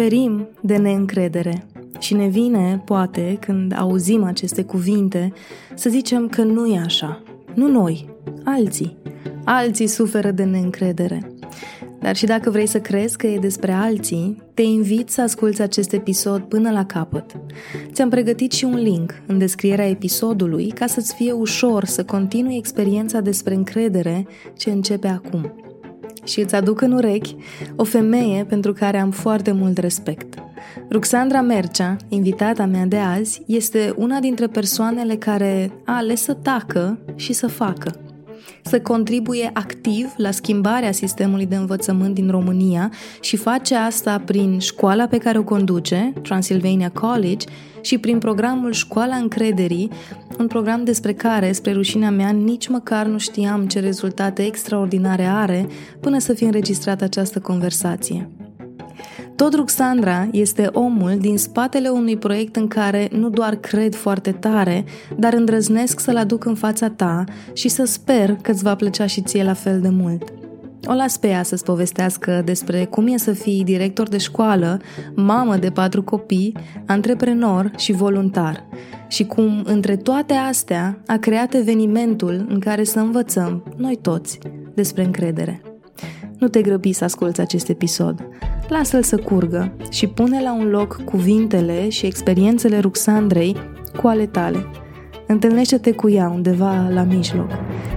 Suferim de neîncredere și ne vine, poate, când auzim aceste cuvinte, să zicem că nu e așa. Nu noi, alții. Alții suferă de neîncredere. Dar și dacă vrei să crezi că e despre alții, te invit să asculți acest episod până la capăt. Ți-am pregătit și un link în descrierea episodului ca să-ți fie ușor să continui experiența despre încredere ce începe acum. Și îți aduc în urechi o femeie pentru care am foarte mult respect. Ruxandra Mercea, invitata mea de azi, este una dintre persoanele care a ales să tacă și să facă să contribuie activ la schimbarea sistemului de învățământ din România și face asta prin școala pe care o conduce, Transylvania College, și prin programul Școala Încrederii, un program despre care, spre rușinea mea, nici măcar nu știam ce rezultate extraordinare are până să fi înregistrat această conversație. Tot Ruxandra este omul din spatele unui proiect în care nu doar cred foarte tare, dar îndrăznesc să-l aduc în fața ta și să sper că îți va plăcea și ție la fel de mult. O las pe ea să-ți povestească despre cum e să fii director de școală, mamă de patru copii, antreprenor și voluntar și cum, între toate astea, a creat evenimentul în care să învățăm, noi toți, despre încredere. Nu te grăbi să asculți acest episod. Lasă-l să curgă și pune la un loc cuvintele și experiențele Ruxandrei cu ale tale. Întâlnește-te cu ea undeva la mijloc,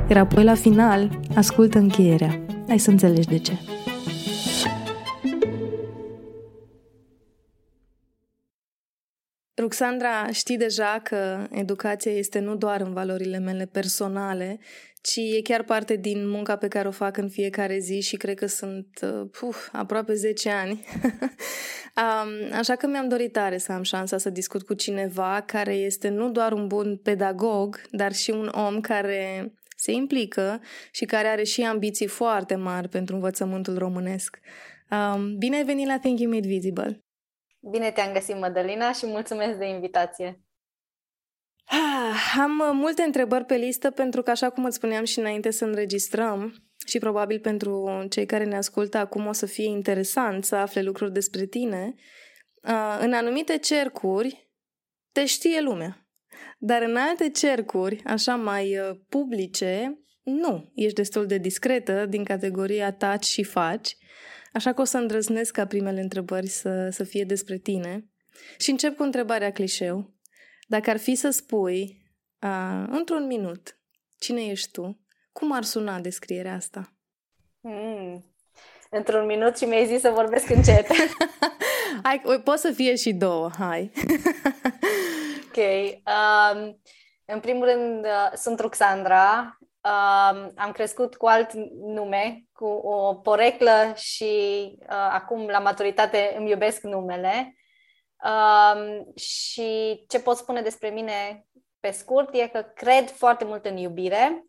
iar apoi la final ascultă încheierea. Ai să înțelegi de ce. Ruxandra, știi deja că educația este nu doar în valorile mele personale, ci e chiar parte din munca pe care o fac în fiecare zi și cred că sunt uh, puf, aproape 10 ani. um, așa că mi-am dorit tare să am șansa să discut cu cineva care este nu doar un bun pedagog, dar și un om care se implică și care are și ambiții foarte mari pentru învățământul românesc. Um, bine ai venit la Thank You Made Visible! Bine te-am găsit, Mădălina, și mulțumesc de invitație! Ah, am uh, multe întrebări pe listă pentru că, așa cum îți spuneam și înainte să înregistrăm, și probabil pentru cei care ne ascultă acum o să fie interesant să afle lucruri despre tine, uh, în anumite cercuri te știe lumea. Dar în alte cercuri, așa mai uh, publice, nu. Ești destul de discretă din categoria taci și faci, așa că o să îndrăznesc ca primele întrebări să, să fie despre tine. Și încep cu întrebarea clișeu. Dacă ar fi să spui, uh, într-un minut, cine ești tu, cum ar suna descrierea asta? Mm. Într-un minut și mi-ai zis să vorbesc încet. hai, pot să fie și două, hai. ok. Um, în primul rând, uh, sunt Ruxandra. Um, am crescut cu alt nume, cu o poreclă și uh, acum la maturitate îmi iubesc numele. Um, și ce pot spune despre mine pe scurt e că cred foarte mult în iubire,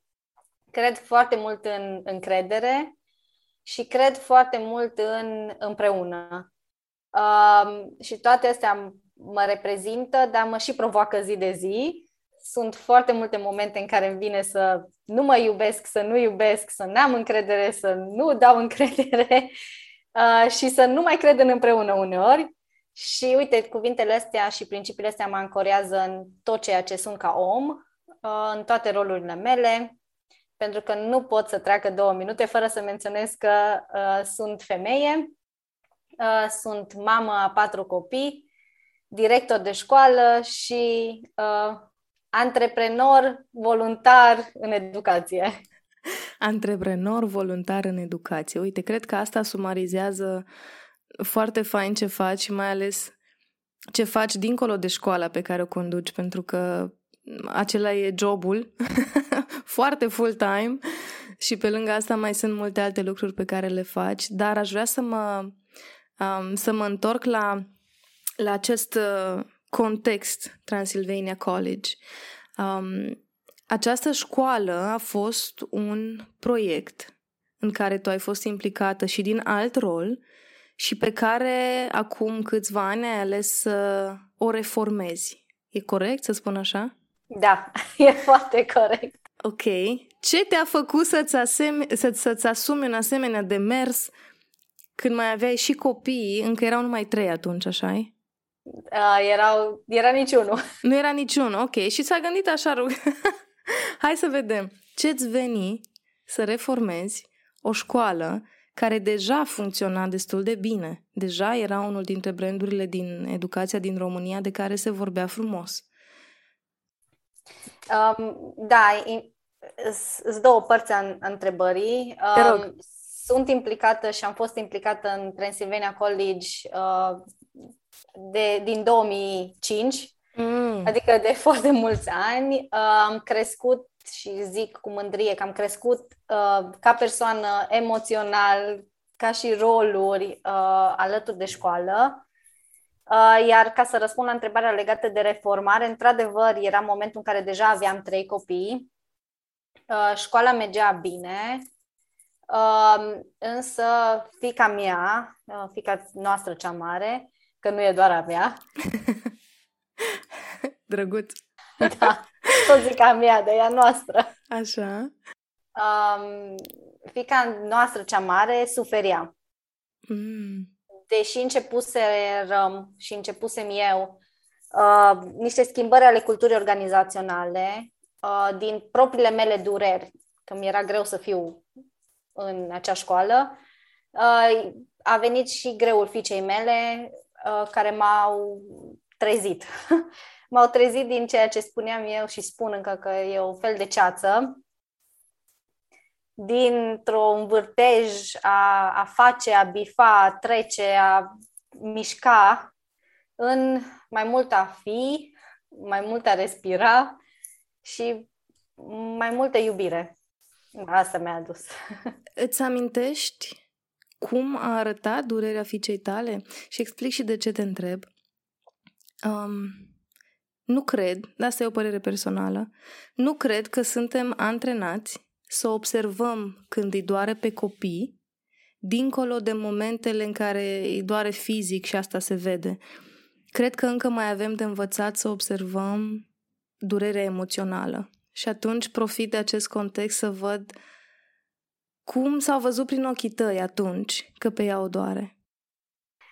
cred foarte mult în încredere și cred foarte mult în împreună. Um, și toate astea mă reprezintă, dar mă și provoacă zi de zi. Sunt foarte multe momente în care îmi vine să nu mă iubesc, să nu iubesc, să n-am încredere, să nu dau încredere uh, și să nu mai cred în împreună uneori. Și uite, cuvintele astea și principiile astea mă ancorează în tot ceea ce sunt ca om, uh, în toate rolurile mele, pentru că nu pot să treacă două minute fără să menționez că uh, sunt femeie, uh, sunt mamă a patru copii, director de școală și uh, antreprenor voluntar în educație. Antreprenor voluntar în educație. Uite, cred că asta sumarizează uh, foarte fain ce faci și mai ales ce faci dincolo de școala pe care o conduci, pentru că acela e jobul, foarte full-time și pe lângă asta mai sunt multe alte lucruri pe care le faci, dar aș vrea să mă, um, să mă întorc la, la acest uh, context Transylvania College. Um, această școală a fost un proiect în care tu ai fost implicată și din alt rol și pe care acum câțiva ani ai ales să o reformezi. E corect să spun așa? Da, e foarte corect. Ok. Ce te-a făcut să-ți, asem- să- să-ți asumi un asemenea demers când mai aveai și copii, încă erau numai trei atunci, așa uh, erau, Era niciunul. Nu era niciunul, ok. Și s-a gândit așa, rug. Hai să vedem. Ce-ți veni să reformezi o școală care deja funcționa destul de bine. Deja era unul dintre brandurile din educația din România de care se vorbea frumos. Um, da, sunt două părți a întrebării. Um, sunt implicată și am fost implicată în Pennsylvania College uh, de, din 2005, mm. adică de foarte mulți ani. Uh, am crescut și zic cu mândrie că am crescut uh, ca persoană emoțional, ca și roluri uh, alături de școală. Uh, iar ca să răspund la întrebarea legată de reformare, într-adevăr era momentul în care deja aveam trei copii. Uh, școala mergea bine, uh, însă fica mea, uh, fica noastră cea mare, că nu e doar a mea. Drăguț. da, tot zic a mea, de ea noastră. Așa. Um, fica noastră cea mare suferia. Mm. Deși începuserăm și începusem eu uh, niște schimbări ale culturii organizaționale, uh, din propriile mele dureri, că mi era greu să fiu în acea școală, uh, a venit și greul fiicei mele, uh, care m-au trezit. m-au trezit din ceea ce spuneam eu și spun încă că e un fel de ceață, dintr-un vârtej a, a face, a bifa, a trece, a mișca, în mai mult a fi, mai mult a respira și mai multă iubire. Asta mi-a adus. Îți amintești cum a arătat durerea fiicei tale? Și explic și de ce te întreb. Um, nu cred, asta e o părere personală, nu cred că suntem antrenați să observăm când îi doare pe copii, dincolo de momentele în care îi doare fizic și asta se vede. Cred că încă mai avem de învățat să observăm durerea emoțională. Și atunci profit de acest context să văd cum s-au văzut prin ochii tăi atunci că pe ea o doare.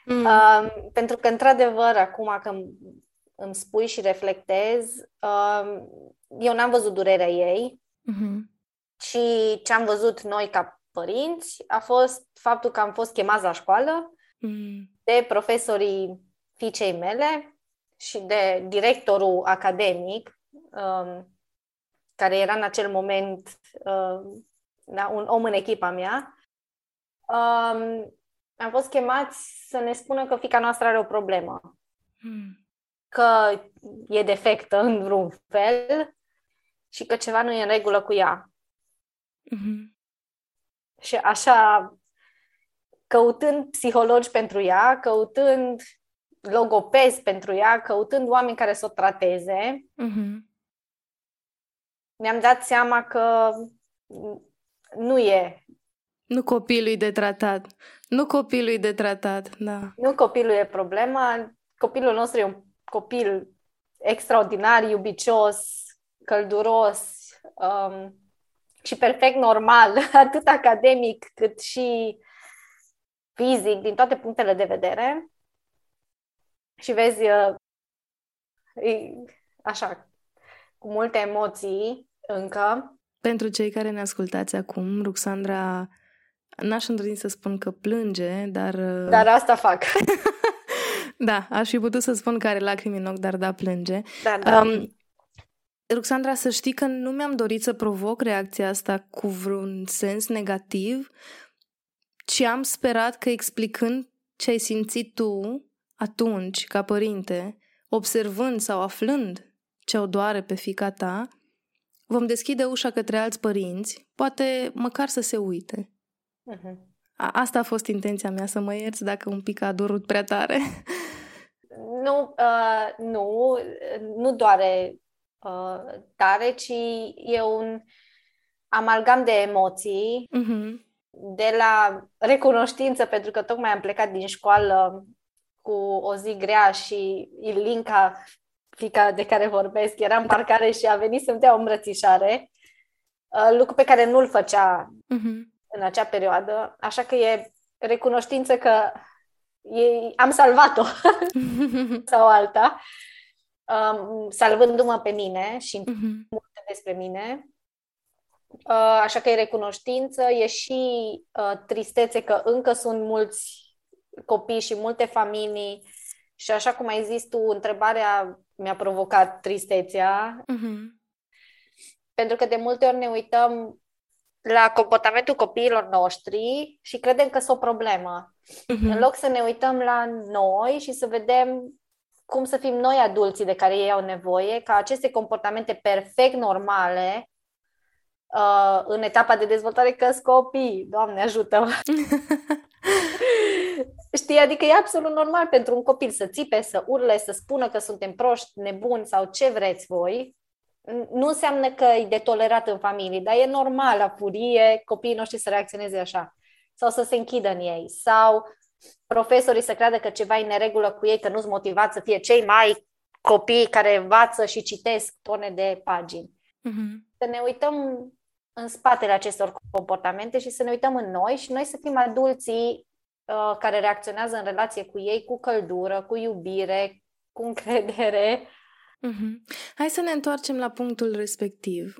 Mm. Uh, pentru că, într-adevăr, acum că îmi spui și reflectez, uh, eu n-am văzut durerea ei, mm-hmm. și ce am văzut noi ca părinți a fost faptul că am fost chemați la școală mm. de profesorii fiicei mele și de directorul academic, um, care era în acel moment um, da, un om în echipa mea. Um, am fost chemați să ne spună că fica noastră are o problemă. Mm că e defectă în vreun fel și că ceva nu e în regulă cu ea. Mm-hmm. Și așa, căutând psihologi pentru ea, căutând logopezi pentru ea, căutând oameni care să o trateze, mm-hmm. mi-am dat seama că nu e. Nu copilul de tratat. Nu copilul de tratat, da. Nu copilul e problema. Copilul nostru e un copil extraordinar, iubicios, călduros um, și perfect normal, atât academic cât și fizic, din toate punctele de vedere. Și vezi, uh, așa, cu multe emoții încă. Pentru cei care ne ascultați acum, Ruxandra, n-aș îndrăzni să spun că plânge, dar... Uh, dar asta fac. Da, aș fi putut să spun că are lacrimi în ochi, dar da, plânge. Da, da. Um, Ruxandra, să știi că nu mi-am dorit să provoc reacția asta cu vreun sens negativ, ci am sperat că explicând ce ai simțit tu atunci, ca părinte, observând sau aflând ce o doare pe fica ta, vom deschide ușa către alți părinți, poate măcar să se uite. Uh-huh. Asta a fost intenția mea, să mă ierți dacă un pic a durut prea tare. Nu, uh, nu, nu doare uh, tare, ci e un amalgam de emoții, uh-huh. de la recunoștință, pentru că tocmai am plecat din școală cu o zi grea și Ilinca, fica de care vorbesc, era în parcare și a venit să-mi dea o îmbrățișare, uh, lucru pe care nu-l făcea uh-huh. în acea perioadă, așa că e recunoștință că e, am salvat-o sau alta, um, salvându-mă pe mine și uh-huh. multe despre mine. Uh, așa că e recunoștință, e și uh, tristețe că încă sunt mulți copii și multe familii și așa cum ai zis tu, întrebarea mi-a provocat tristețea. Uh-huh. Pentru că de multe ori ne uităm la comportamentul copiilor noștri și credem că sunt o problemă. Uh-huh. În loc să ne uităm la noi și să vedem cum să fim noi adulții de care ei au nevoie, ca aceste comportamente perfect normale uh, în etapa de dezvoltare că copii. Doamne, ajută Știi, adică e absolut normal pentru un copil să țipe, să urle, să spună că suntem proști, nebuni sau ce vreți voi. Nu înseamnă că e de tolerat în familie, dar e normal la furie copiii noștri să reacționeze așa. Sau să se închidă în ei. Sau profesorii să creadă că ceva e neregulă cu ei, că nu-s motivați să fie cei mai copii care învață și citesc tone de pagini. Uh-huh. Să ne uităm în spatele acestor comportamente și să ne uităm în noi și noi să fim adulții uh, care reacționează în relație cu ei cu căldură, cu iubire, cu încredere. Uh-huh. Hai să ne întoarcem la punctul respectiv.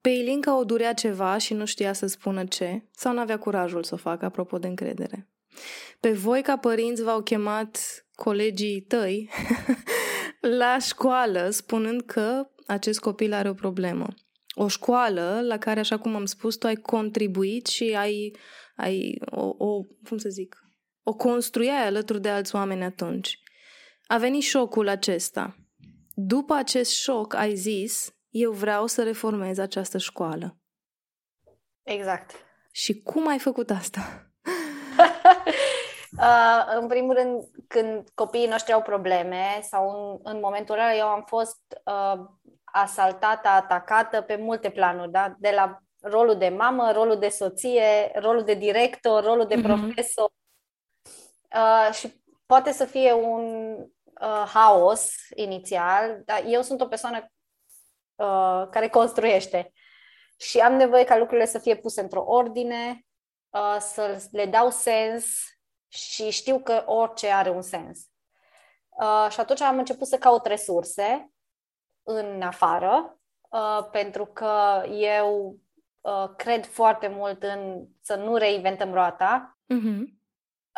Pe Ilinca o durea ceva și nu știa să spună ce, sau nu avea curajul să o facă, apropo de încredere. Pe voi, ca părinți, v-au chemat colegii tăi la școală, spunând că acest copil are o problemă. O școală la care, așa cum am spus, tu ai contribuit și ai, ai o, o, cum să zic, o construiai alături de alți oameni atunci. A venit șocul acesta. După acest șoc ai zis, eu vreau să reformez această școală. Exact. Și cum ai făcut asta? uh, în primul rând, când copiii noștri au probleme sau în, în momentul ăla eu am fost uh, asaltată, atacată pe multe planuri, da? de la rolul de mamă, rolul de soție, rolul de director, rolul de mm-hmm. profesor. Uh, și poate să fie un uh, haos inițial, dar eu sunt o persoană uh, care construiește și am nevoie ca lucrurile să fie puse într-o ordine, uh, să le dau sens și știu că orice are un sens. Uh, și atunci am început să caut resurse în afară, uh, pentru că eu uh, cred foarte mult în să nu reinventăm roata, uh-huh.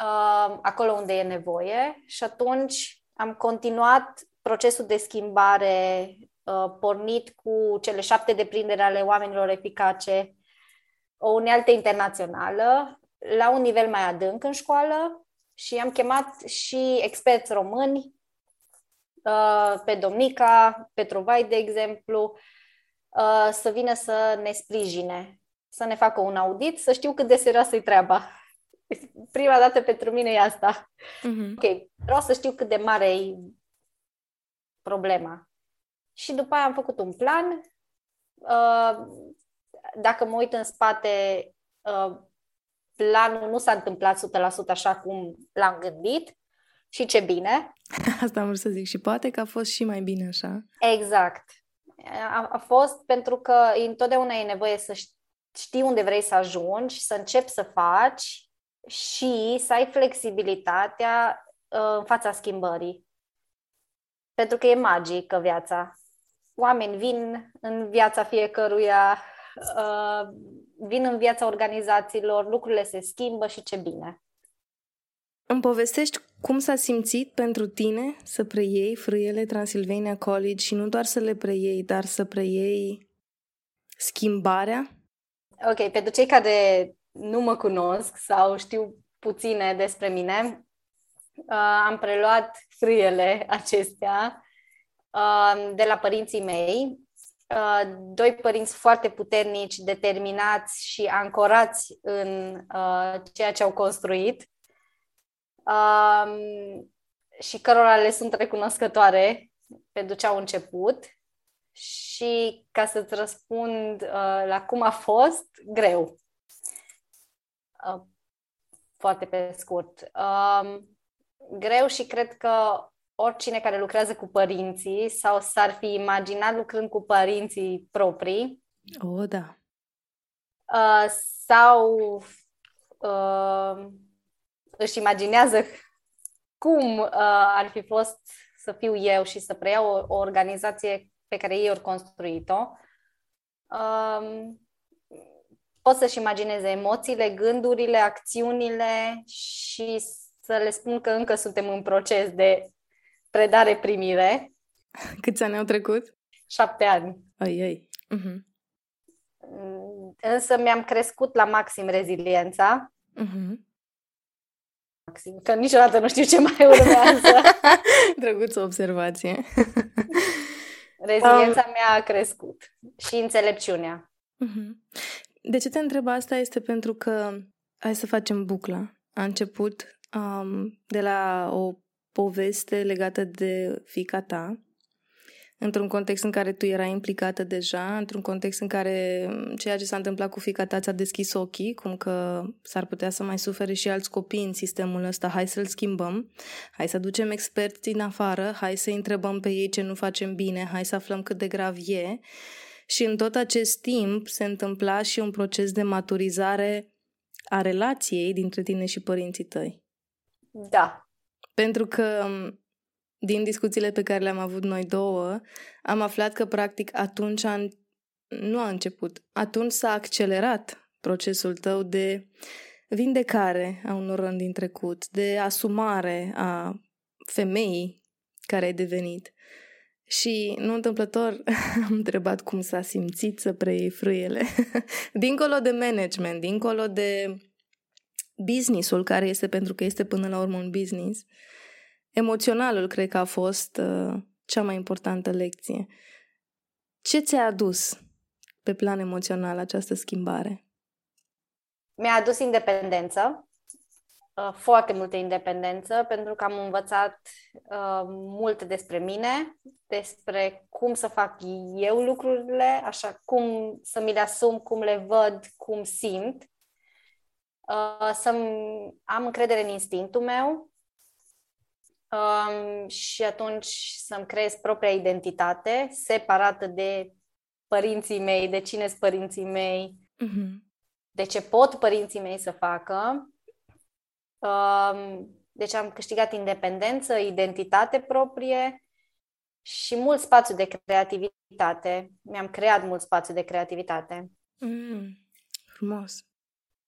uh, acolo unde e nevoie și atunci am continuat procesul de schimbare uh, pornit cu cele șapte deprinderi ale oamenilor eficace, o unealtă internațională, la un nivel mai adânc în școală și am chemat și experți români, uh, pe Domnica Petrovai, de exemplu, uh, să vină să ne sprijine, să ne facă un audit, să știu cât de serioasă e treaba. Prima dată pentru mine e asta. Uh-huh. Ok, vreau să știu cât de mare e problema. Și după aia am făcut un plan. Uh, dacă mă uit în spate, uh, planul nu s-a întâmplat 100% așa cum l-am gândit și ce bine. Asta am vrut să zic și poate că a fost și mai bine așa. Exact. A, a fost pentru că întotdeauna e nevoie să știi unde vrei să ajungi, să începi să faci și să ai flexibilitatea uh, în fața schimbării. Pentru că e magică viața. Oameni vin în viața fiecăruia, uh, vin în viața organizațiilor, lucrurile se schimbă și ce bine. Îmi povestești cum s-a simțit pentru tine să preiei frâiele Transilvania College și nu doar să le preiei, dar să preiei schimbarea? Ok, pentru cei care nu mă cunosc sau știu puține despre mine, uh, am preluat frâiele acestea uh, de la părinții mei, uh, doi părinți foarte puternici, determinați și ancorați în uh, ceea ce au construit um, și cărora le sunt recunoscătoare pentru ce au început și ca să-ți răspund uh, la cum a fost, greu. Uh, foarte pe scurt. Uh, greu și cred că oricine care lucrează cu părinții sau s-ar fi imaginat lucrând cu părinții proprii. O, oh, da. Uh, sau uh, își imaginează cum uh, ar fi fost să fiu eu și să preiau o, o organizație pe care ei au construit-o, um, pot să-și imagineze emoțiile, gândurile, acțiunile și să le spun că încă suntem în proces de predare-primire. Câți ani au trecut? Șapte ani. Ai, ai. Uh-huh. Însă mi-am crescut la maxim reziliența. Uh-huh. Maxim, că niciodată nu știu ce mai urmează. Drăguță observație. Reziliența um. mea a crescut și înțelepciunea. Uh-huh. De ce te întreb asta este pentru că, hai să facem bucla, a început um, de la o poveste legată de fica ta, într-un context în care tu erai implicată deja, într-un context în care ceea ce s-a întâmplat cu fica ta ți-a deschis ochii, cum că s-ar putea să mai sufere și alți copii în sistemul ăsta, hai să-l schimbăm, hai să ducem experți în afară, hai să întrebăm pe ei ce nu facem bine, hai să aflăm cât de grav e. Și în tot acest timp se întâmpla și un proces de maturizare a relației dintre tine și părinții tăi. Da. Pentru că din discuțiile pe care le-am avut noi două, am aflat că practic atunci a, nu a început, atunci s-a accelerat procesul tău de vindecare a unor rând din trecut, de asumare a femeii care ai devenit. Și, nu întâmplător, am întrebat cum s-a simțit să preiei frâiele. dincolo de management, dincolo de businessul care este pentru că este până la urmă un business, emoționalul cred că a fost uh, cea mai importantă lecție. Ce ți-a adus pe plan emoțional această schimbare? Mi-a adus independență, uh, foarte multă independență, pentru că am învățat uh, mult despre mine, despre cum să fac eu lucrurile, așa cum să mi le asum, cum le văd, cum simt uh, să am încredere în instinctul meu um, și atunci să-mi creez propria identitate separată de părinții mei, de cine sunt părinții mei, uh-huh. de ce pot părinții mei să facă. Um, deci am câștigat independență, identitate proprie și mult spațiu de creativitate. Mi-am creat mult spațiu de creativitate. Mm, frumos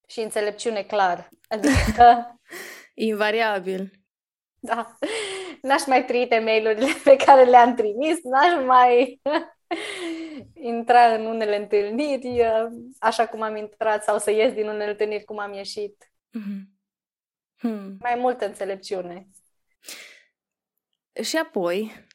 și înțelepciune clar. Adică... Invariabil. Da. N-aș mai trimite mail-urile pe care le-am trimis, n-aș mai intra în unele întâlniri așa cum am intrat sau să ies din unele întâlniri cum am ieșit. Mm-hmm. Hmm. Mai multă înțelepciune. Și apoi,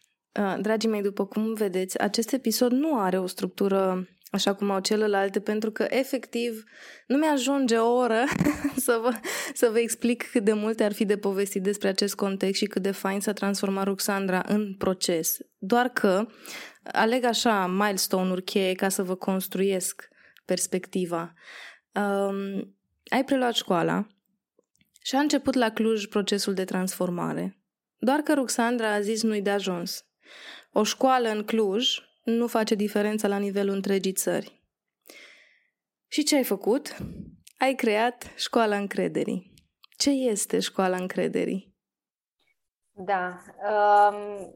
dragii mei, după cum vedeți, acest episod nu are o structură așa cum au celelalte, pentru că efectiv nu mi-ajunge o oră să, vă, să vă explic cât de multe ar fi de povestit despre acest context și cât de fain s-a transformat Ruxandra în proces. Doar că aleg așa milestone-uri cheie ca să vă construiesc perspectiva. Um, ai preluat școala și a început la Cluj procesul de transformare. Doar că Ruxandra a zis nu-i de ajuns. O școală în Cluj nu face diferența la nivelul întregii țări. Și ce ai făcut? Ai creat școala încrederii. Ce este școala încrederii? Da. Um,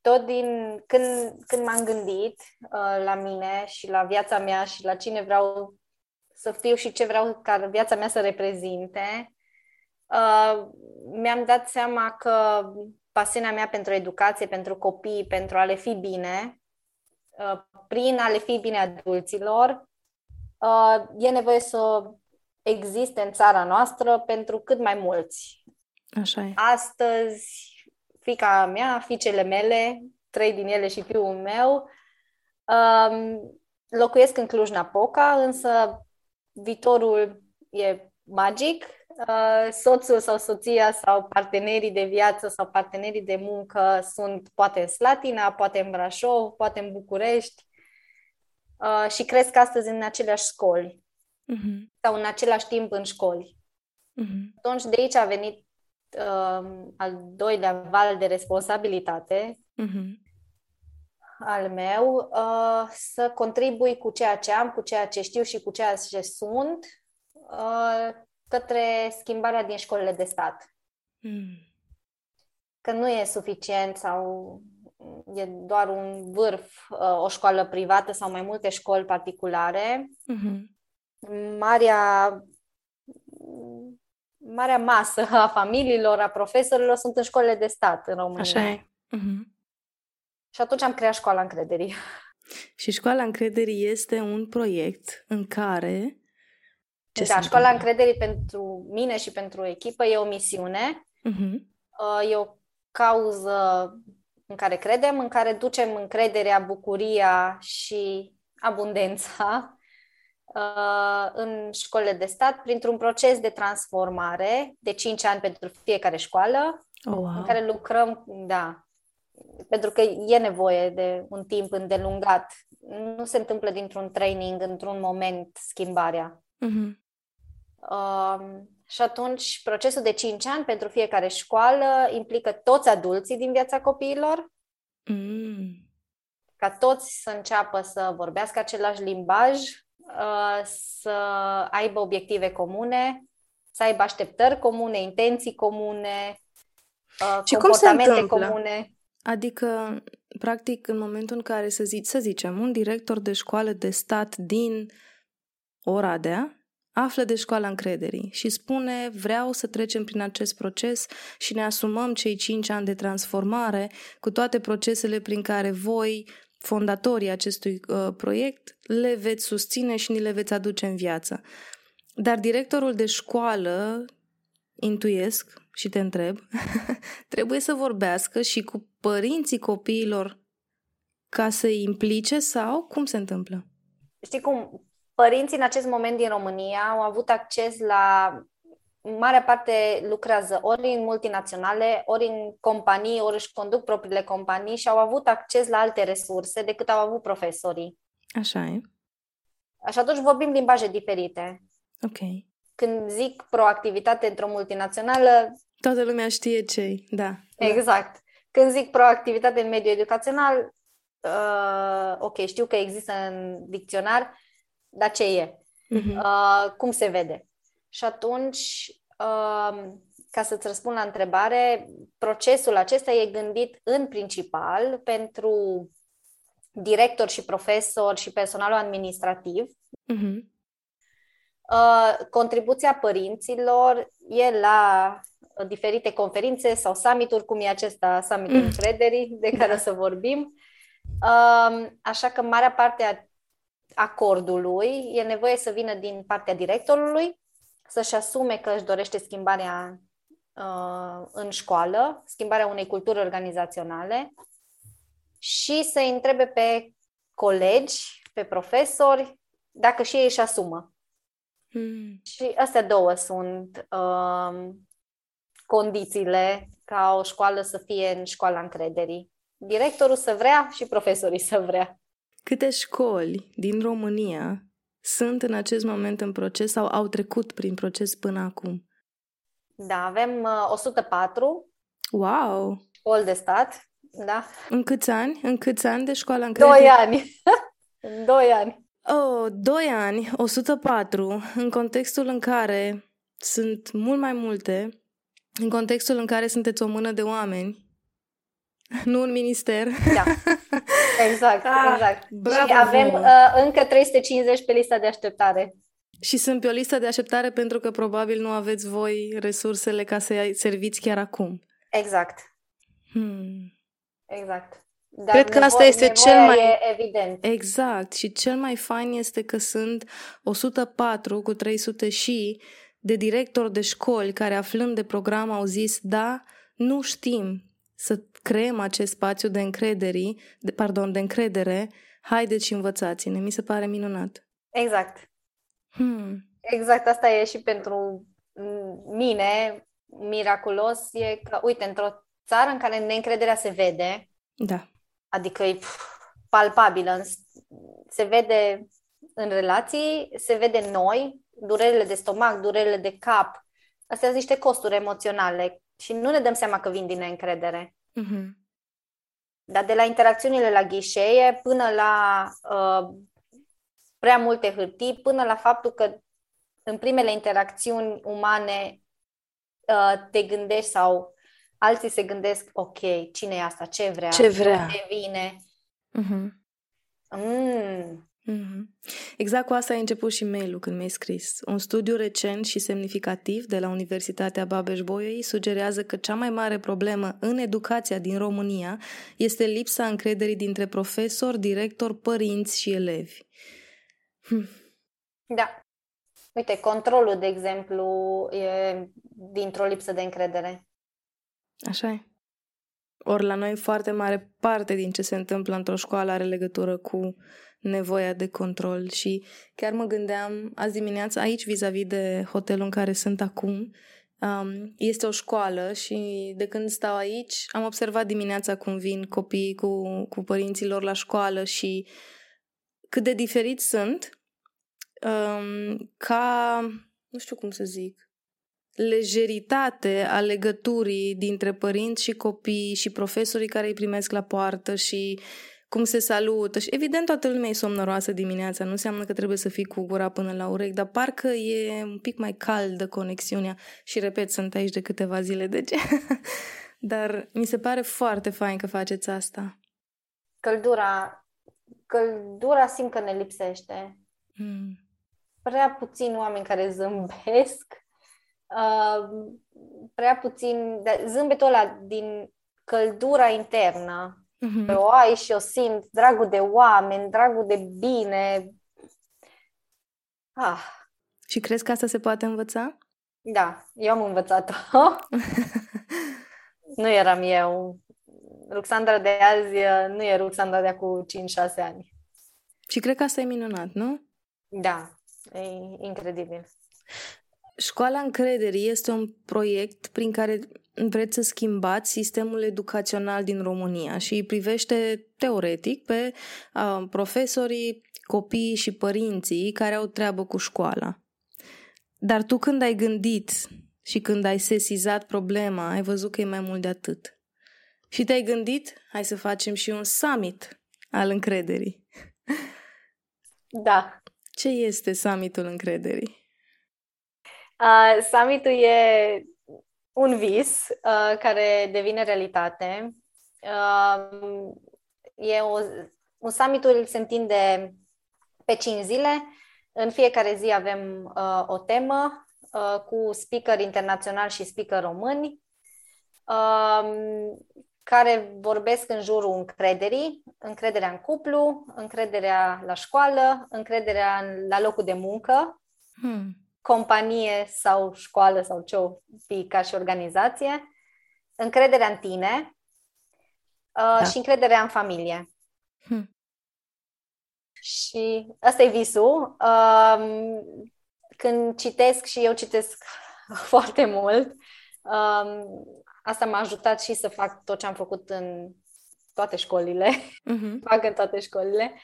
tot din când, când m-am gândit uh, la mine și la viața mea și la cine vreau să fiu și ce vreau ca viața mea să reprezinte, uh, mi-am dat seama că pasiunea mea pentru educație, pentru copii, pentru a le fi bine, Uh, prin a le fi bine adulților, uh, e nevoie să existe în țara noastră pentru cât mai mulți. Așa e. Astăzi, fica mea, fiicele mele, trei din ele și fiul meu, um, locuiesc în Cluj-Napoca, însă viitorul e magic Uh, soțul sau soția sau partenerii de viață sau partenerii de muncă sunt poate în Slatina, poate în Brașov, poate în București uh, și cresc astăzi în aceleași școli uh-huh. sau în același timp în școli. Uh-huh. Atunci de aici a venit uh, al doilea val de responsabilitate uh-huh. al meu uh, să contribui cu ceea ce am, cu ceea ce știu și cu ceea ce sunt uh, către schimbarea din școlile de stat. Mm. Că nu e suficient sau e doar un vârf, uh, o școală privată sau mai multe școli particulare. Mm-hmm. Marea, marea masă a familiilor, a profesorilor sunt în școlile de stat în România. Așa e. Mm-hmm. Și atunci am creat școala încrederii. Și școala încrederii este un proiect în care ce da, școala încrederii pentru mine și pentru echipă e o misiune, uh-huh. e o cauză în care credem, în care ducem încrederea, bucuria și abundența uh, în școlile de stat printr-un proces de transformare de 5 ani pentru fiecare școală, oh, wow. în care lucrăm, da, pentru că e nevoie de un timp îndelungat. Nu se întâmplă dintr-un training, într-un moment, schimbarea. Uh-huh. Uh, și atunci, procesul de 5 ani pentru fiecare școală implică toți adulții din viața copiilor, mm. ca toți să înceapă să vorbească același limbaj, uh, să aibă obiective comune, să aibă așteptări comune, intenții comune, uh, și comportamente cum se comune. Adică, practic, în momentul în care, să, zic, să zicem, un director de școală de stat din Oradea află de școala încrederii și spune vreau să trecem prin acest proces și ne asumăm cei cinci ani de transformare cu toate procesele prin care voi, fondatorii acestui uh, proiect, le veți susține și ni le veți aduce în viață. Dar directorul de școală, intuiesc și te întreb, trebuie să vorbească și cu părinții copiilor ca să-i implice sau cum se întâmplă? Știi cum? Părinții în acest moment din România au avut acces la marea parte lucrează ori în multinaționale, ori în companii, ori își conduc propriile companii și au avut acces la alte resurse decât au avut profesorii. Așa e. Așa atunci vorbim limbaje diferite. Ok. Când zic proactivitate într-o multinațională... Toată lumea știe ce da. Exact. Când zic proactivitate în mediul educațional, uh, ok, știu că există în dicționar, dar ce e? Uh-huh. Uh, cum se vede? Și atunci, uh, ca să-ți răspund la întrebare, procesul acesta e gândit în principal pentru director și profesor și personalul administrativ. Uh-huh. Uh, contribuția părinților e la diferite conferințe sau summituri, cum e acesta, summitul mm. încrederii, de care o să vorbim. Uh, așa că marea parte a acordului e nevoie să vină din partea directorului, să-și asume că își dorește schimbarea uh, în școală, schimbarea unei culturi organizaționale și să întrebe pe colegi, pe profesori, dacă și ei își asumă. Mm. Și astea două sunt uh, condițiile ca o școală să fie în școala încrederii. Directorul să vrea și profesorii să vrea. Câte școli din România sunt în acest moment în proces sau au trecut prin proces până acum? Da, avem uh, 104. Wow! Școli de stat, da. În câți ani? În câți ani de școală în Doi ani. în doi ani. Oh, doi ani, 104, în contextul în care sunt mult mai multe, în contextul în care sunteți o mână de oameni nu un minister. Da, exact, ah, exact. Bravo, și avem uh, încă 350 pe lista de așteptare. Și sunt pe o listă de așteptare pentru că probabil nu aveți voi resursele ca să serviți chiar acum. Exact. Hmm. Exact. Dar Cred că asta este cel mai... E evident. Exact. Și cel mai fain este că sunt 104 cu 300 și de directori de școli care aflând de program au zis da, nu știm să creăm acest spațiu de încredere, de, pardon, de încredere, haideți și învățați-ne. Mi se pare minunat. Exact. Hmm. Exact, asta e și pentru mine miraculos, e că, uite, într-o țară în care neîncrederea se vede, da. adică e palpabilă, se vede în relații, se vede în noi, durerile de stomac, durerile de cap, astea sunt niște costuri emoționale și nu ne dăm seama că vin din neîncredere. Mm-hmm. Dar de la interacțiunile la ghișee până la uh, prea multe hârtii, până la faptul că în primele interacțiuni umane uh, te gândești sau alții se gândesc, ok, cine e asta, ce vrea, ce vrea, ce vine. Uh-huh. Mm. Mm-hmm. Exact cu asta a început și mail-ul când mi-ai scris. Un studiu recent și semnificativ de la Universitatea Babeș-Bolyai sugerează că cea mai mare problemă în educația din România este lipsa încrederii dintre profesori, directori, părinți și elevi. Hm. Da. Uite, controlul, de exemplu, e dintr-o lipsă de încredere. Așa e. Ori la noi foarte mare parte din ce se întâmplă într-o școală are legătură cu nevoia de control și chiar mă gândeam azi dimineață aici vis-a-vis de hotelul în care sunt acum, um, este o școală și de când stau aici am observat dimineața cum vin copiii cu, cu părinților la școală și cât de diferiți sunt um, ca, nu știu cum să zic, lejeritate a legăturii dintre părinți și copii și profesorii care îi primesc la poartă și cum se salută și evident toată lumea e somnoroasă dimineața, nu înseamnă că trebuie să fii cu gura până la urechi, dar parcă e un pic mai caldă conexiunea și repet, sunt aici de câteva zile, de ce? dar mi se pare foarte fain că faceți asta. Căldura, căldura simt că ne lipsește. Mm. Prea puțin oameni care zâmbesc, uh, prea puțin, zâmbetul ăla din căldura internă Mm-hmm. O ai și o simt, dragul de oameni, dragul de bine. Ah. Și crezi că asta se poate învăța? Da, eu am învățat-o. nu eram eu. Ruxandra de azi uh, nu e Ruxandra de acum 5-6 ani. Și cred că asta e minunat, nu? Da, e incredibil. Școala încrederii este un proiect prin care vreți să schimbați sistemul educațional din România și îi privește teoretic pe uh, profesorii, copiii și părinții care au treabă cu școala. Dar tu când ai gândit și când ai sesizat problema, ai văzut că e mai mult de atât. Și te-ai gândit, hai să facem și un summit al încrederii. Da. Ce este summitul încrederii? Uh, summitul e un vis uh, care devine realitate. Uh, e o, un summitul se întinde pe 5 zile. În fiecare zi avem uh, o temă uh, cu speaker internațional și speaker români uh, care vorbesc în jurul încrederii, încrederea în cuplu, încrederea la școală, încrederea la locul de muncă. Hmm companie sau școală sau ce o fi ca și organizație, încrederea în tine uh, da. și încrederea în familie. Hmm. Și asta e visul. Um, când citesc și eu citesc foarte mult, um, asta m-a ajutat și să fac tot ce am făcut în toate școlile, uh-huh. fac în toate școlile.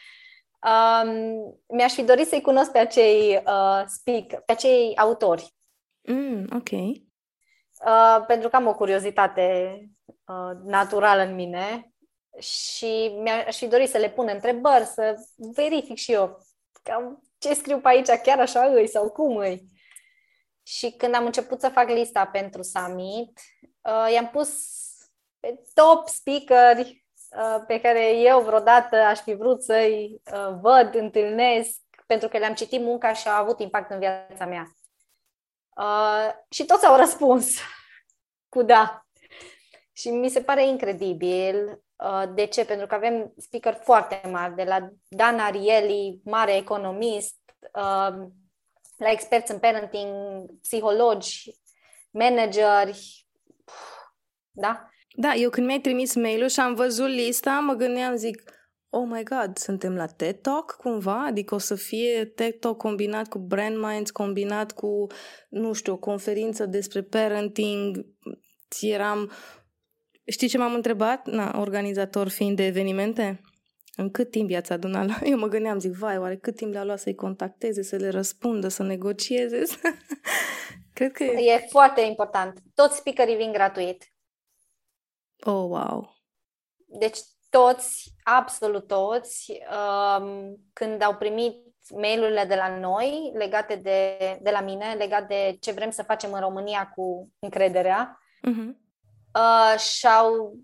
Um, mi-aș fi dorit să-i cunosc pe acei uh, speak, pe acei autori. Mm, ok. Uh, pentru că am o curiozitate uh, naturală în mine și mi-aș fi dorit să le pun întrebări, să verific și eu cam ce scriu pe aici, chiar așa îi sau cum îi. Și când am început să fac lista pentru summit, uh, i-am pus pe top speakeri Uh, pe care eu vreodată aș fi vrut să-i uh, văd, întâlnesc, pentru că le-am citit munca și au avut impact în viața mea. Uh, și toți au răspuns cu da. Și mi se pare incredibil. De ce? Pentru că avem speaker foarte mari, de la Dan Ariely, mare economist, la experți în parenting, psihologi, manageri, da? Da, eu când mi-ai trimis mail-ul și am văzut lista, mă gândeam, zic, oh my god, suntem la TED Talk cumva? Adică o să fie TED Talk combinat cu Brand Minds, combinat cu, nu știu, o conferință despre parenting. Eram... Știi ce m-am întrebat? Na, organizator fiind de evenimente? În cât timp i-ați adunat la... Eu mă gândeam, zic, vai, oare cât timp le-a luat să-i contacteze, să le răspundă, să negocieze? Cred că e... E foarte important. Toți speakerii vin gratuit. Oh, wow! Deci toți, absolut toți, um, când au primit mail-urile de la noi, legate de, de la mine, legate de ce vrem să facem în România cu încrederea. Uh-huh. Uh, și-au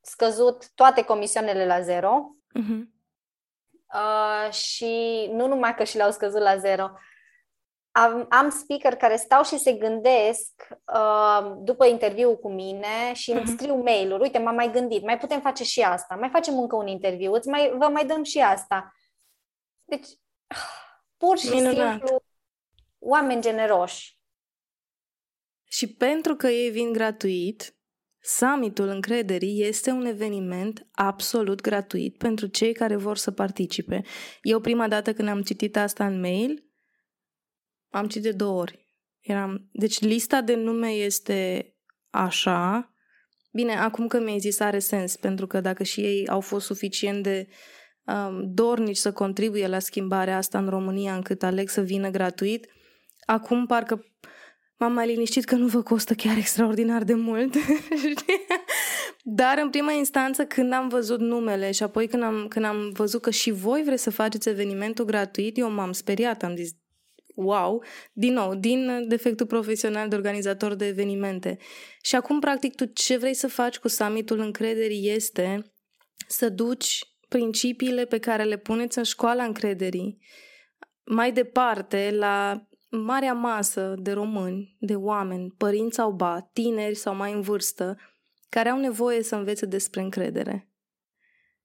scăzut toate comisioanele la zero. Uh-huh. Uh, și nu numai că și le-au scăzut la zero, am, am speaker care stau și se gândesc uh, după interviu cu mine și îmi uh-huh. scriu mail-uri. Uite, m-am mai gândit, mai putem face și asta, mai facem încă un interviu, îți mai, vă mai dăm și asta. Deci, pur și Minunat. simplu, oameni generoși. Și pentru că ei vin gratuit, Summitul Încrederii este un eveniment absolut gratuit pentru cei care vor să participe. Eu prima dată când am citit asta în mail, am citit de două ori. Eram... Deci lista de nume este așa. Bine, acum că mi-ai zis are sens, pentru că dacă și ei au fost suficient de um, dornici să contribuie la schimbarea asta în România încât aleg să vină gratuit, acum parcă m-am mai liniștit că nu vă costă chiar extraordinar de mult. Dar în prima instanță, când am văzut numele și apoi când am, când am văzut că și voi vreți să faceți evenimentul gratuit, eu m-am speriat, am zis, wow, din nou, din defectul profesional de organizator de evenimente. Și acum, practic, tu ce vrei să faci cu summitul încrederii este să duci principiile pe care le puneți în școala încrederii mai departe la marea masă de români, de oameni, părinți sau ba, tineri sau mai în vârstă, care au nevoie să învețe despre încredere.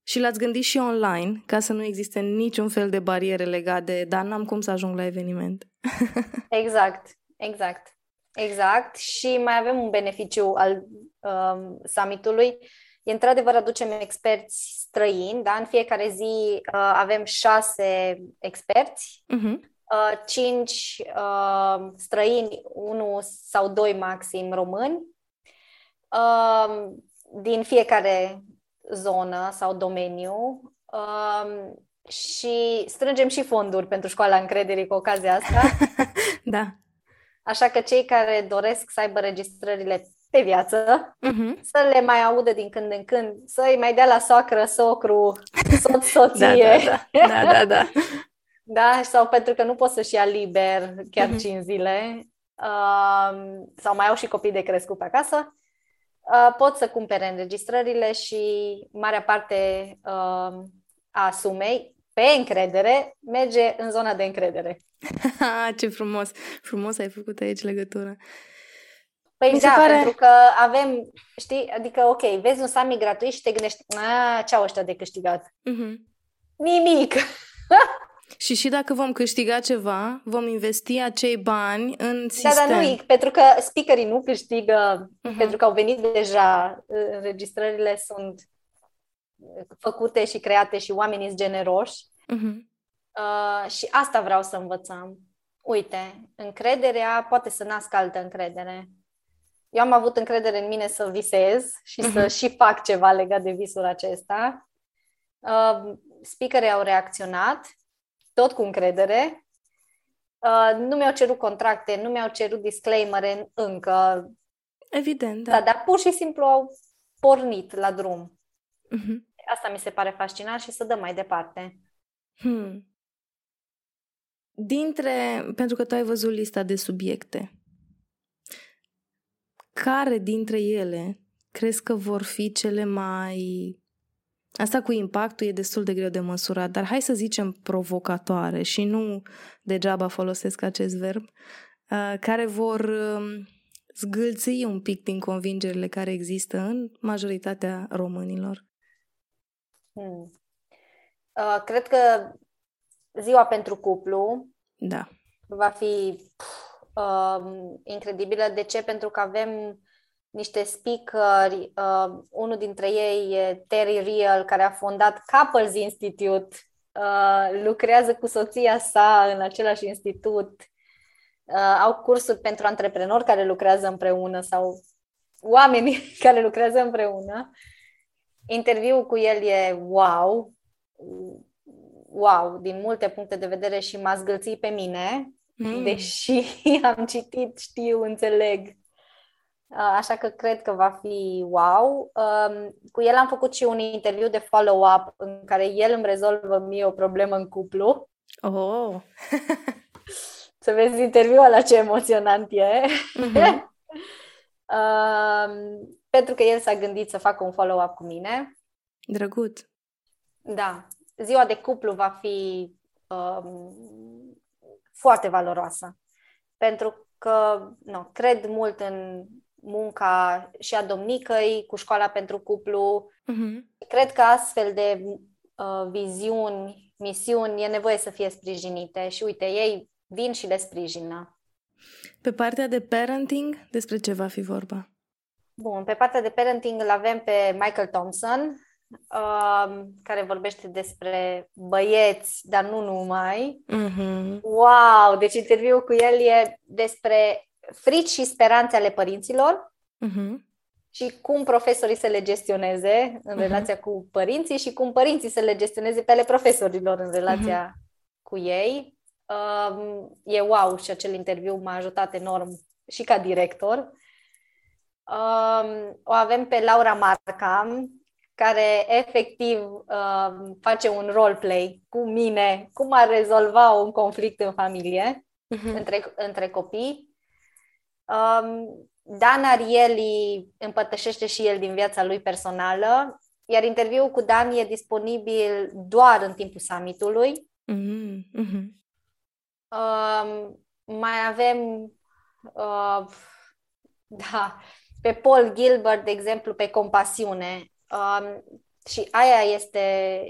Și l-ați gândit și online, ca să nu existe niciun fel de bariere legate de, dar n-am cum să ajung la eveniment. exact, exact. Exact. Și mai avem un beneficiu al um, summitului. E într-adevăr aducem experți străini, da? În fiecare zi uh, avem șase experți, uh-huh. uh, cinci uh, străini, unul sau doi maxim români, uh, din fiecare zonă sau domeniu um, și strângem și fonduri pentru școala încrederii cu ocazia asta. da. Așa că cei care doresc să aibă registrările pe viață, uh-huh. să le mai audă din când în când, să-i mai dea la soacră, socru, soț, soție. da, da, da. da, da, da. da, sau pentru că nu pot să-și ia liber chiar uh-huh. 5 zile, uh, sau mai au și copii de crescut pe acasă, Uh, pot să cumpere înregistrările și marea parte uh, a sumei, pe încredere, merge în zona de încredere. Ce frumos! Frumos ai făcut aici legătura. Păi Mi da, pare... pentru că avem, știi, adică, ok, vezi un summit gratuit și te gândești, a, ce au ăștia de câștigat? Uh-huh. Nimic! Și și dacă vom câștiga ceva, vom investi acei bani în sistem. Da, dar nu, pentru că speakerii nu câștigă, uh-huh. pentru că au venit deja, înregistrările sunt făcute și create și oamenii sunt generoși. Uh-huh. Uh, și asta vreau să învățăm. Uite, încrederea poate să nască altă încredere. Eu am avut încredere în mine să visez și uh-huh. să și fac ceva legat de visul acesta. Uh, speakerii au reacționat tot cu încredere. Uh, nu mi-au cerut contracte, nu mi-au cerut disclaimere încă. Evident, da. da. Dar pur și simplu au pornit la drum. Uh-huh. Asta mi se pare fascinant și să dăm mai departe. Hmm. Dintre, pentru că tu ai văzut lista de subiecte, care dintre ele crezi că vor fi cele mai Asta cu impactul e destul de greu de măsurat, dar hai să zicem provocatoare și nu degeaba folosesc acest verb, uh, care vor um, zgâlți un pic din convingerile care există în majoritatea românilor. Hmm. Uh, cred că ziua pentru cuplu da. va fi uh, incredibilă. De ce? Pentru că avem niște speakeri, uh, unul dintre ei e Terry Real, care a fondat Couples Institute, uh, lucrează cu soția sa în același institut, uh, au cursuri pentru antreprenori care lucrează împreună sau oameni care lucrează împreună. Interviul cu el e wow, wow, din multe puncte de vedere și m-a zgâlțit pe mine, mm. deși am citit, știu, înțeleg Uh, așa că cred că va fi wow. Um, cu el am făcut și un interviu de follow-up în care el îmi rezolvă mie o problemă în cuplu. Oh! să vezi interviul la ce emoționant e. Uh-huh. uh, pentru că el s-a gândit să facă un follow-up cu mine. Drăguț. Da. Ziua de cuplu va fi um, foarte valoroasă. Pentru că nu, cred mult în munca și a domnicăi cu școala pentru cuplu. Uh-huh. Cred că astfel de uh, viziuni, misiuni, e nevoie să fie sprijinite și uite, ei vin și le sprijină. Pe partea de parenting, despre ce va fi vorba? Bun, pe partea de parenting îl avem pe Michael Thompson, uh, care vorbește despre băieți, dar nu numai. Uh-huh. Wow! Deci interviul cu el e despre frici și speranțe ale părinților uh-huh. și cum profesorii să le gestioneze în uh-huh. relația cu părinții și cum părinții să le gestioneze pe ale profesorilor în relația uh-huh. cu ei. Uh, e wow și acel interviu m-a ajutat enorm și ca director. Uh, o avem pe Laura Marca, care efectiv uh, face un roleplay cu mine, cum ar rezolva un conflict în familie uh-huh. între, între copii. Um, Dan Arieli împărtășește și el din viața lui personală, iar interviul cu Dan e disponibil doar în timpul summitului. Uh-huh. Um, mai avem uh, da, pe Paul Gilbert, de exemplu, pe compasiune. Um, și aia este,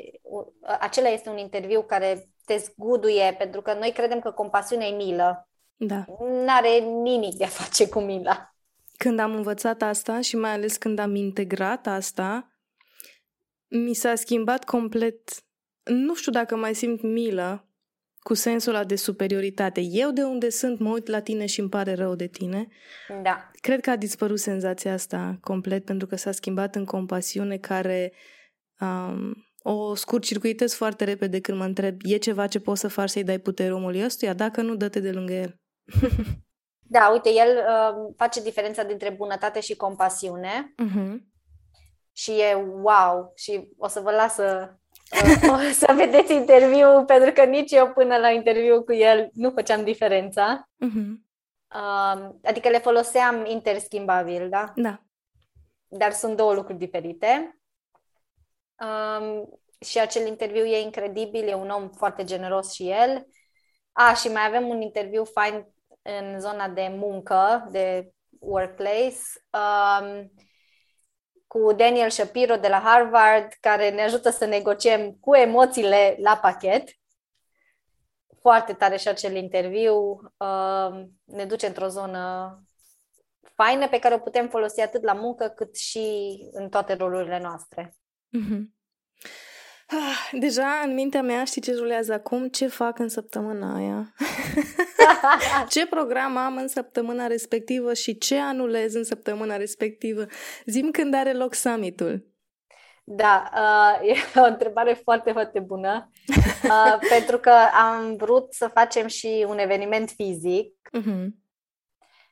acela este un interviu care te zguduie, pentru că noi credem că compasiunea e milă. Da. N-are nimic de a face cu mila. Când am învățat asta și mai ales când am integrat asta, mi s-a schimbat complet. Nu știu dacă mai simt milă cu sensul ăla de superioritate. Eu de unde sunt, mă uit la tine și îmi pare rău de tine. Da. Cred că a dispărut senzația asta complet pentru că s-a schimbat în compasiune care um, o scurt-circuitez foarte repede când mă întreb e ceva ce poți să faci să-i dai putere omului ăstuia? Dacă nu, dă-te de lângă el. Da, uite, el uh, face diferența dintre bunătate și compasiune. Uh-huh. Și e wow! Și o să vă las să o să vedeți interviul, pentru că nici eu până la interviu cu el nu făceam diferența. Uh-huh. Uh, adică le foloseam interschimbabil, da? Da. Dar sunt două lucruri diferite. Um, și acel interviu e incredibil, e un om foarte generos și el. A, și mai avem un interviu fain în zona de muncă, de workplace. Um, cu Daniel Shapiro de la Harvard, care ne ajută să negociem cu emoțiile la pachet. Foarte tare și acel interviu. Uh, ne duce într-o zonă faină pe care o putem folosi atât la muncă cât și în toate rolurile noastre. Mm-hmm. Ah, deja în mintea mea știi ce rulează acum? Ce fac în săptămâna aia? ce program am în săptămâna respectivă și ce anulez în săptămâna respectivă? Zim când are loc summitul. Da, uh, e o întrebare foarte, foarte bună, uh, pentru că am vrut să facem și un eveniment fizic uh-huh.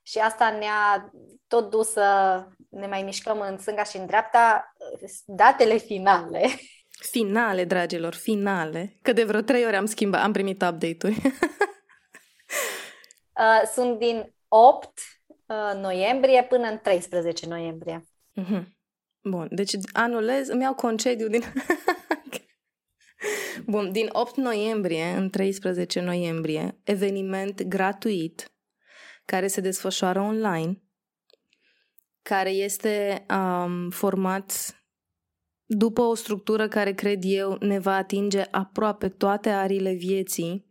și asta ne-a tot dus să ne mai mișcăm în stânga și în dreapta. Datele finale Finale, dragilor, finale. Că de vreo trei ori am schimbat, am primit update-uri. uh, sunt din 8 uh, noiembrie până în 13 noiembrie. Uh-huh. Bun, deci anulez, îmi iau concediu din... Bun, din 8 noiembrie în 13 noiembrie, eveniment gratuit care se desfășoară online, care este um, format după o structură care cred eu ne va atinge aproape toate arile vieții,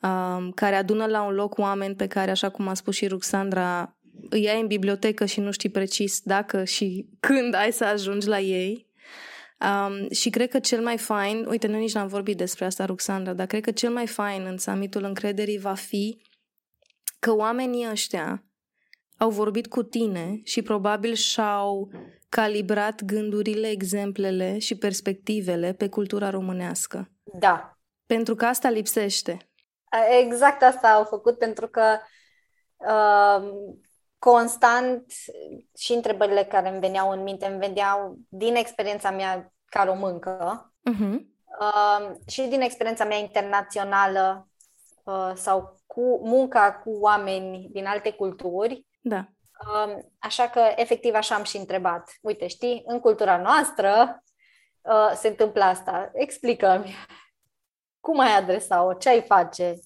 um, care adună la un loc oameni pe care, așa cum a spus și Ruxandra, îi ai în bibliotecă și nu știi precis dacă și când ai să ajungi la ei. Um, și cred că cel mai fain, uite, noi nici n-am vorbit despre asta, Ruxandra, dar cred că cel mai fain în summitul încrederii va fi că oamenii ăștia au vorbit cu tine și probabil și-au calibrat gândurile, exemplele și perspectivele pe cultura românească. Da. Pentru că asta lipsește. Exact asta au făcut, pentru că uh, constant și întrebările care îmi veneau în minte, îmi veneau din experiența mea ca româncă. Uh-huh. uh, și din experiența mea internațională uh, sau cu munca cu oameni din alte culturi. Da. Uh, așa că, efectiv, așa am și întrebat. Uite, știi, în cultura noastră uh, se întâmplă asta. Explică-mi. Cum ai adresa-o? Ce ai face?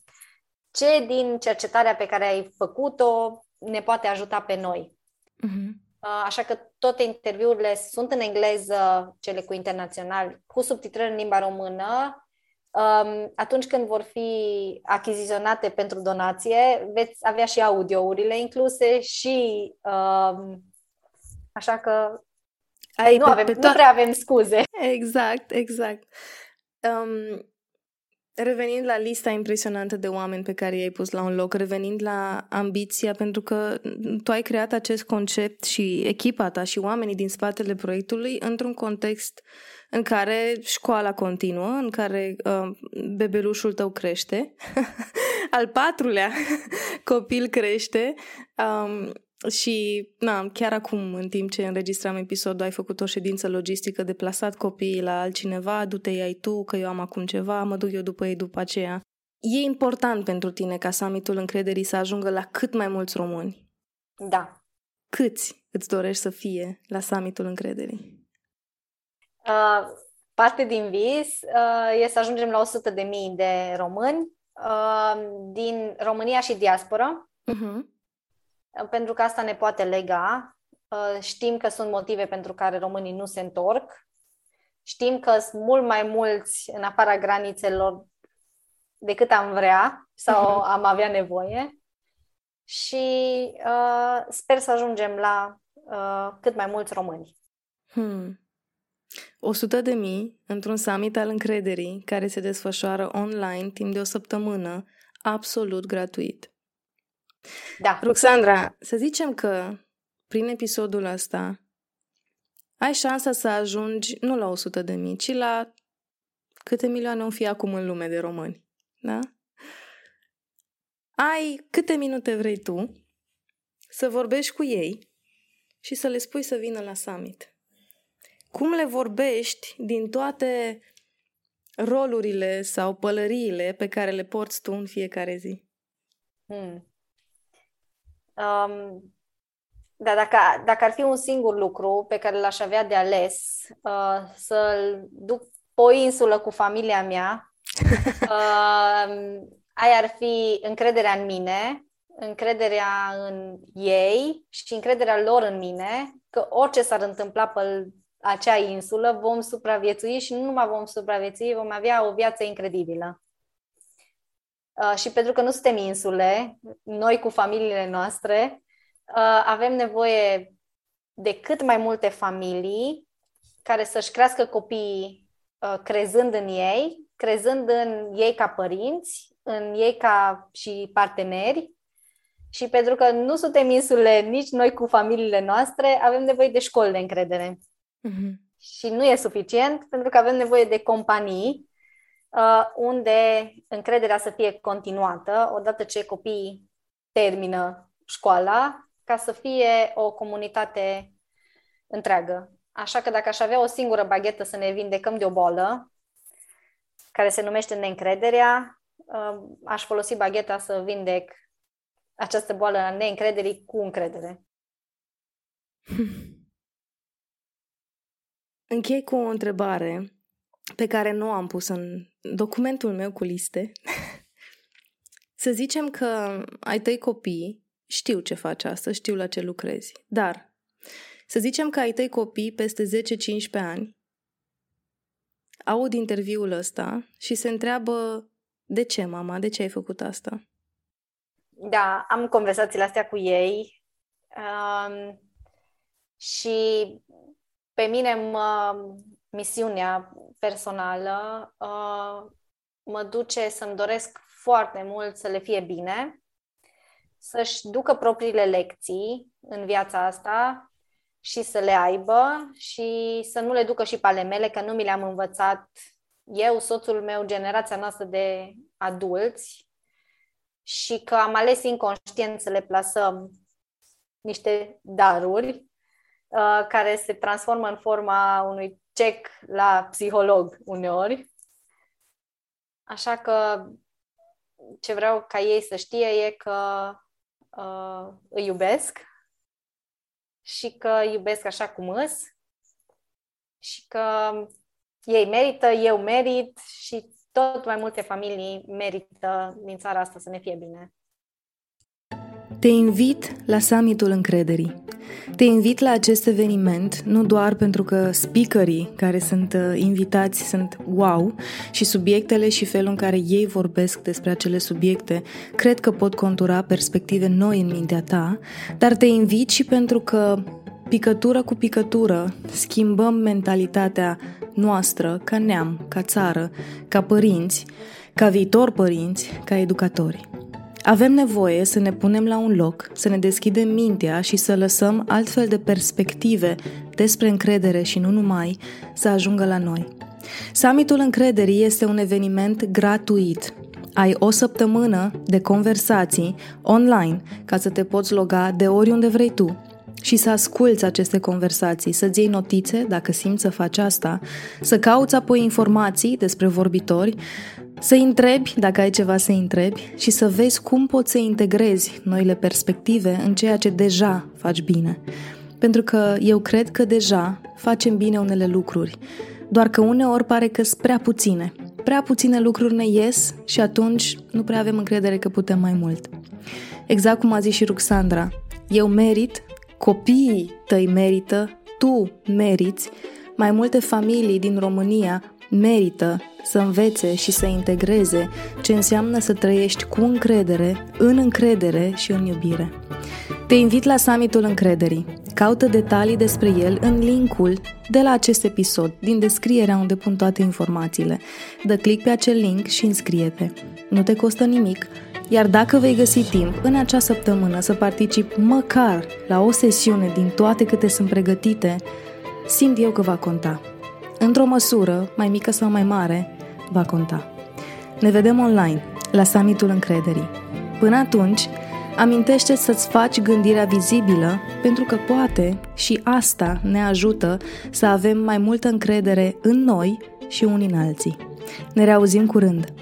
Ce din cercetarea pe care ai făcut-o ne poate ajuta pe noi? Uh-huh. Așa că toate interviurile sunt în engleză, cele cu internaționali, cu subtitrări în limba română. Um, atunci când vor fi achiziționate pentru donație, veți avea și audiourile incluse și um, așa că Ai, nu, avem, to- nu prea avem scuze. Exact, exact. Um, Revenind la lista impresionantă de oameni pe care i-ai pus la un loc, revenind la ambiția, pentru că tu ai creat acest concept și echipa ta și oamenii din spatele proiectului într-un context în care școala continuă, în care uh, bebelușul tău crește, al patrulea copil crește, um, și na, chiar acum, în timp ce înregistram episodul, ai făcut o ședință logistică, deplasat copiii la altcineva, du-te ai tu, că eu am acum ceva, mă duc eu după ei după aceea. E important pentru tine ca summitul încrederii să ajungă la cât mai mulți români. Da. Câți îți dorești să fie la summitul încrederii? Uh, parte din vis uh, e să ajungem la 100 de mii de români uh, din România și diaspora. Uh-huh pentru că asta ne poate lega. Uh, știm că sunt motive pentru care românii nu se întorc. Știm că sunt mult mai mulți în afara granițelor decât am vrea sau mhm. am avea nevoie. Și uh, sper să ajungem la uh, cât mai mulți români. Hmm. 100 de mii într-un summit al încrederii care se desfășoară online timp de o săptămână, absolut gratuit. Da. Roxandra, să zicem că prin episodul ăsta ai șansa să ajungi nu la 100 de mii, ci la câte milioane o fi acum în lume de români. Da? Ai câte minute vrei tu să vorbești cu ei și să le spui să vină la summit. Cum le vorbești din toate rolurile sau pălăriile pe care le porți tu în fiecare zi? Hmm. Um, dar dacă, dacă ar fi un singur lucru pe care l-aș avea de ales, uh, să-l duc pe o insulă cu familia mea, uh, aia ar fi încrederea în mine, încrederea în ei și încrederea lor în mine, că orice s-ar întâmpla pe acea insulă, vom supraviețui și nu numai vom supraviețui, vom avea o viață incredibilă. Uh, și pentru că nu suntem insule, noi cu familiile noastre, uh, avem nevoie de cât mai multe familii care să-și crească copiii uh, crezând în ei, crezând în ei ca părinți, în ei ca și parteneri. Și pentru că nu suntem insule nici noi cu familiile noastre, avem nevoie de școli de încredere. Mm-hmm. Și nu e suficient pentru că avem nevoie de companii uh, unde încrederea să fie continuată odată ce copiii termină școala, ca să fie o comunitate întreagă. Așa că dacă aș avea o singură baghetă să ne vindecăm de o boală, care se numește neîncrederea, uh, aș folosi bagheta să vindec această boală a neîncrederii cu încredere. Închei cu o întrebare pe care nu am pus în documentul meu cu liste. să zicem că ai tăi copii, știu ce faci asta, știu la ce lucrezi, dar să zicem că ai tăi copii peste 10-15 ani, aud interviul ăsta și se întreabă de ce, mama, de ce ai făcut asta? Da, am conversațiile astea cu ei um, și pe mine mă, misiunea personală uh, mă duce să-mi doresc foarte mult să le fie bine, să-și ducă propriile lecții în viața asta și să le aibă și să nu le ducă și pe ale mele, că nu mi le-am învățat eu, soțul meu, generația noastră de adulți și că am ales inconștient să le plasăm niște daruri uh, care se transformă în forma unui check la psiholog uneori așa că ce vreau ca ei să știe e că uh, îi iubesc și că iubesc așa cum îs și că ei merită, eu merit și tot mai multe familii merită din țara asta să ne fie bine. Te invit la summitul încrederii. Te invit la acest eveniment nu doar pentru că speakerii care sunt uh, invitați sunt wow și subiectele și felul în care ei vorbesc despre acele subiecte cred că pot contura perspective noi în mintea ta, dar te invit și pentru că picătură cu picătură schimbăm mentalitatea noastră ca neam, ca țară, ca părinți, ca viitor părinți, ca educatori. Avem nevoie să ne punem la un loc, să ne deschidem mintea și să lăsăm altfel de perspective despre încredere și nu numai să ajungă la noi. Summitul încrederii este un eveniment gratuit. Ai o săptămână de conversații online ca să te poți loga de oriunde vrei tu și să asculți aceste conversații, să-ți iei notițe dacă simți să faci asta, să cauți apoi informații despre vorbitori, să întrebi dacă ai ceva să întrebi și să vezi cum poți să integrezi noile perspective în ceea ce deja faci bine. Pentru că eu cred că deja facem bine unele lucruri, doar că uneori pare că sunt prea puține. Prea puține lucruri ne ies și atunci nu prea avem încredere că putem mai mult. Exact cum a zis și Ruxandra, eu merit, copiii tăi merită, tu meriți, mai multe familii din România merită să învețe și să integreze ce înseamnă să trăiești cu încredere, în încredere și în iubire. Te invit la summitul încrederii. Caută detalii despre el în linkul de la acest episod, din descrierea unde pun toate informațiile. Dă click pe acel link și înscrie-te. Nu te costă nimic, iar dacă vei găsi timp în acea săptămână să participi măcar la o sesiune din toate câte sunt pregătite, simt eu că va conta într-o măsură, mai mică sau mai mare, va conta. Ne vedem online, la summitul încrederii. Până atunci, amintește să-ți faci gândirea vizibilă, pentru că poate și asta ne ajută să avem mai multă încredere în noi și unii în alții. Ne reauzim curând!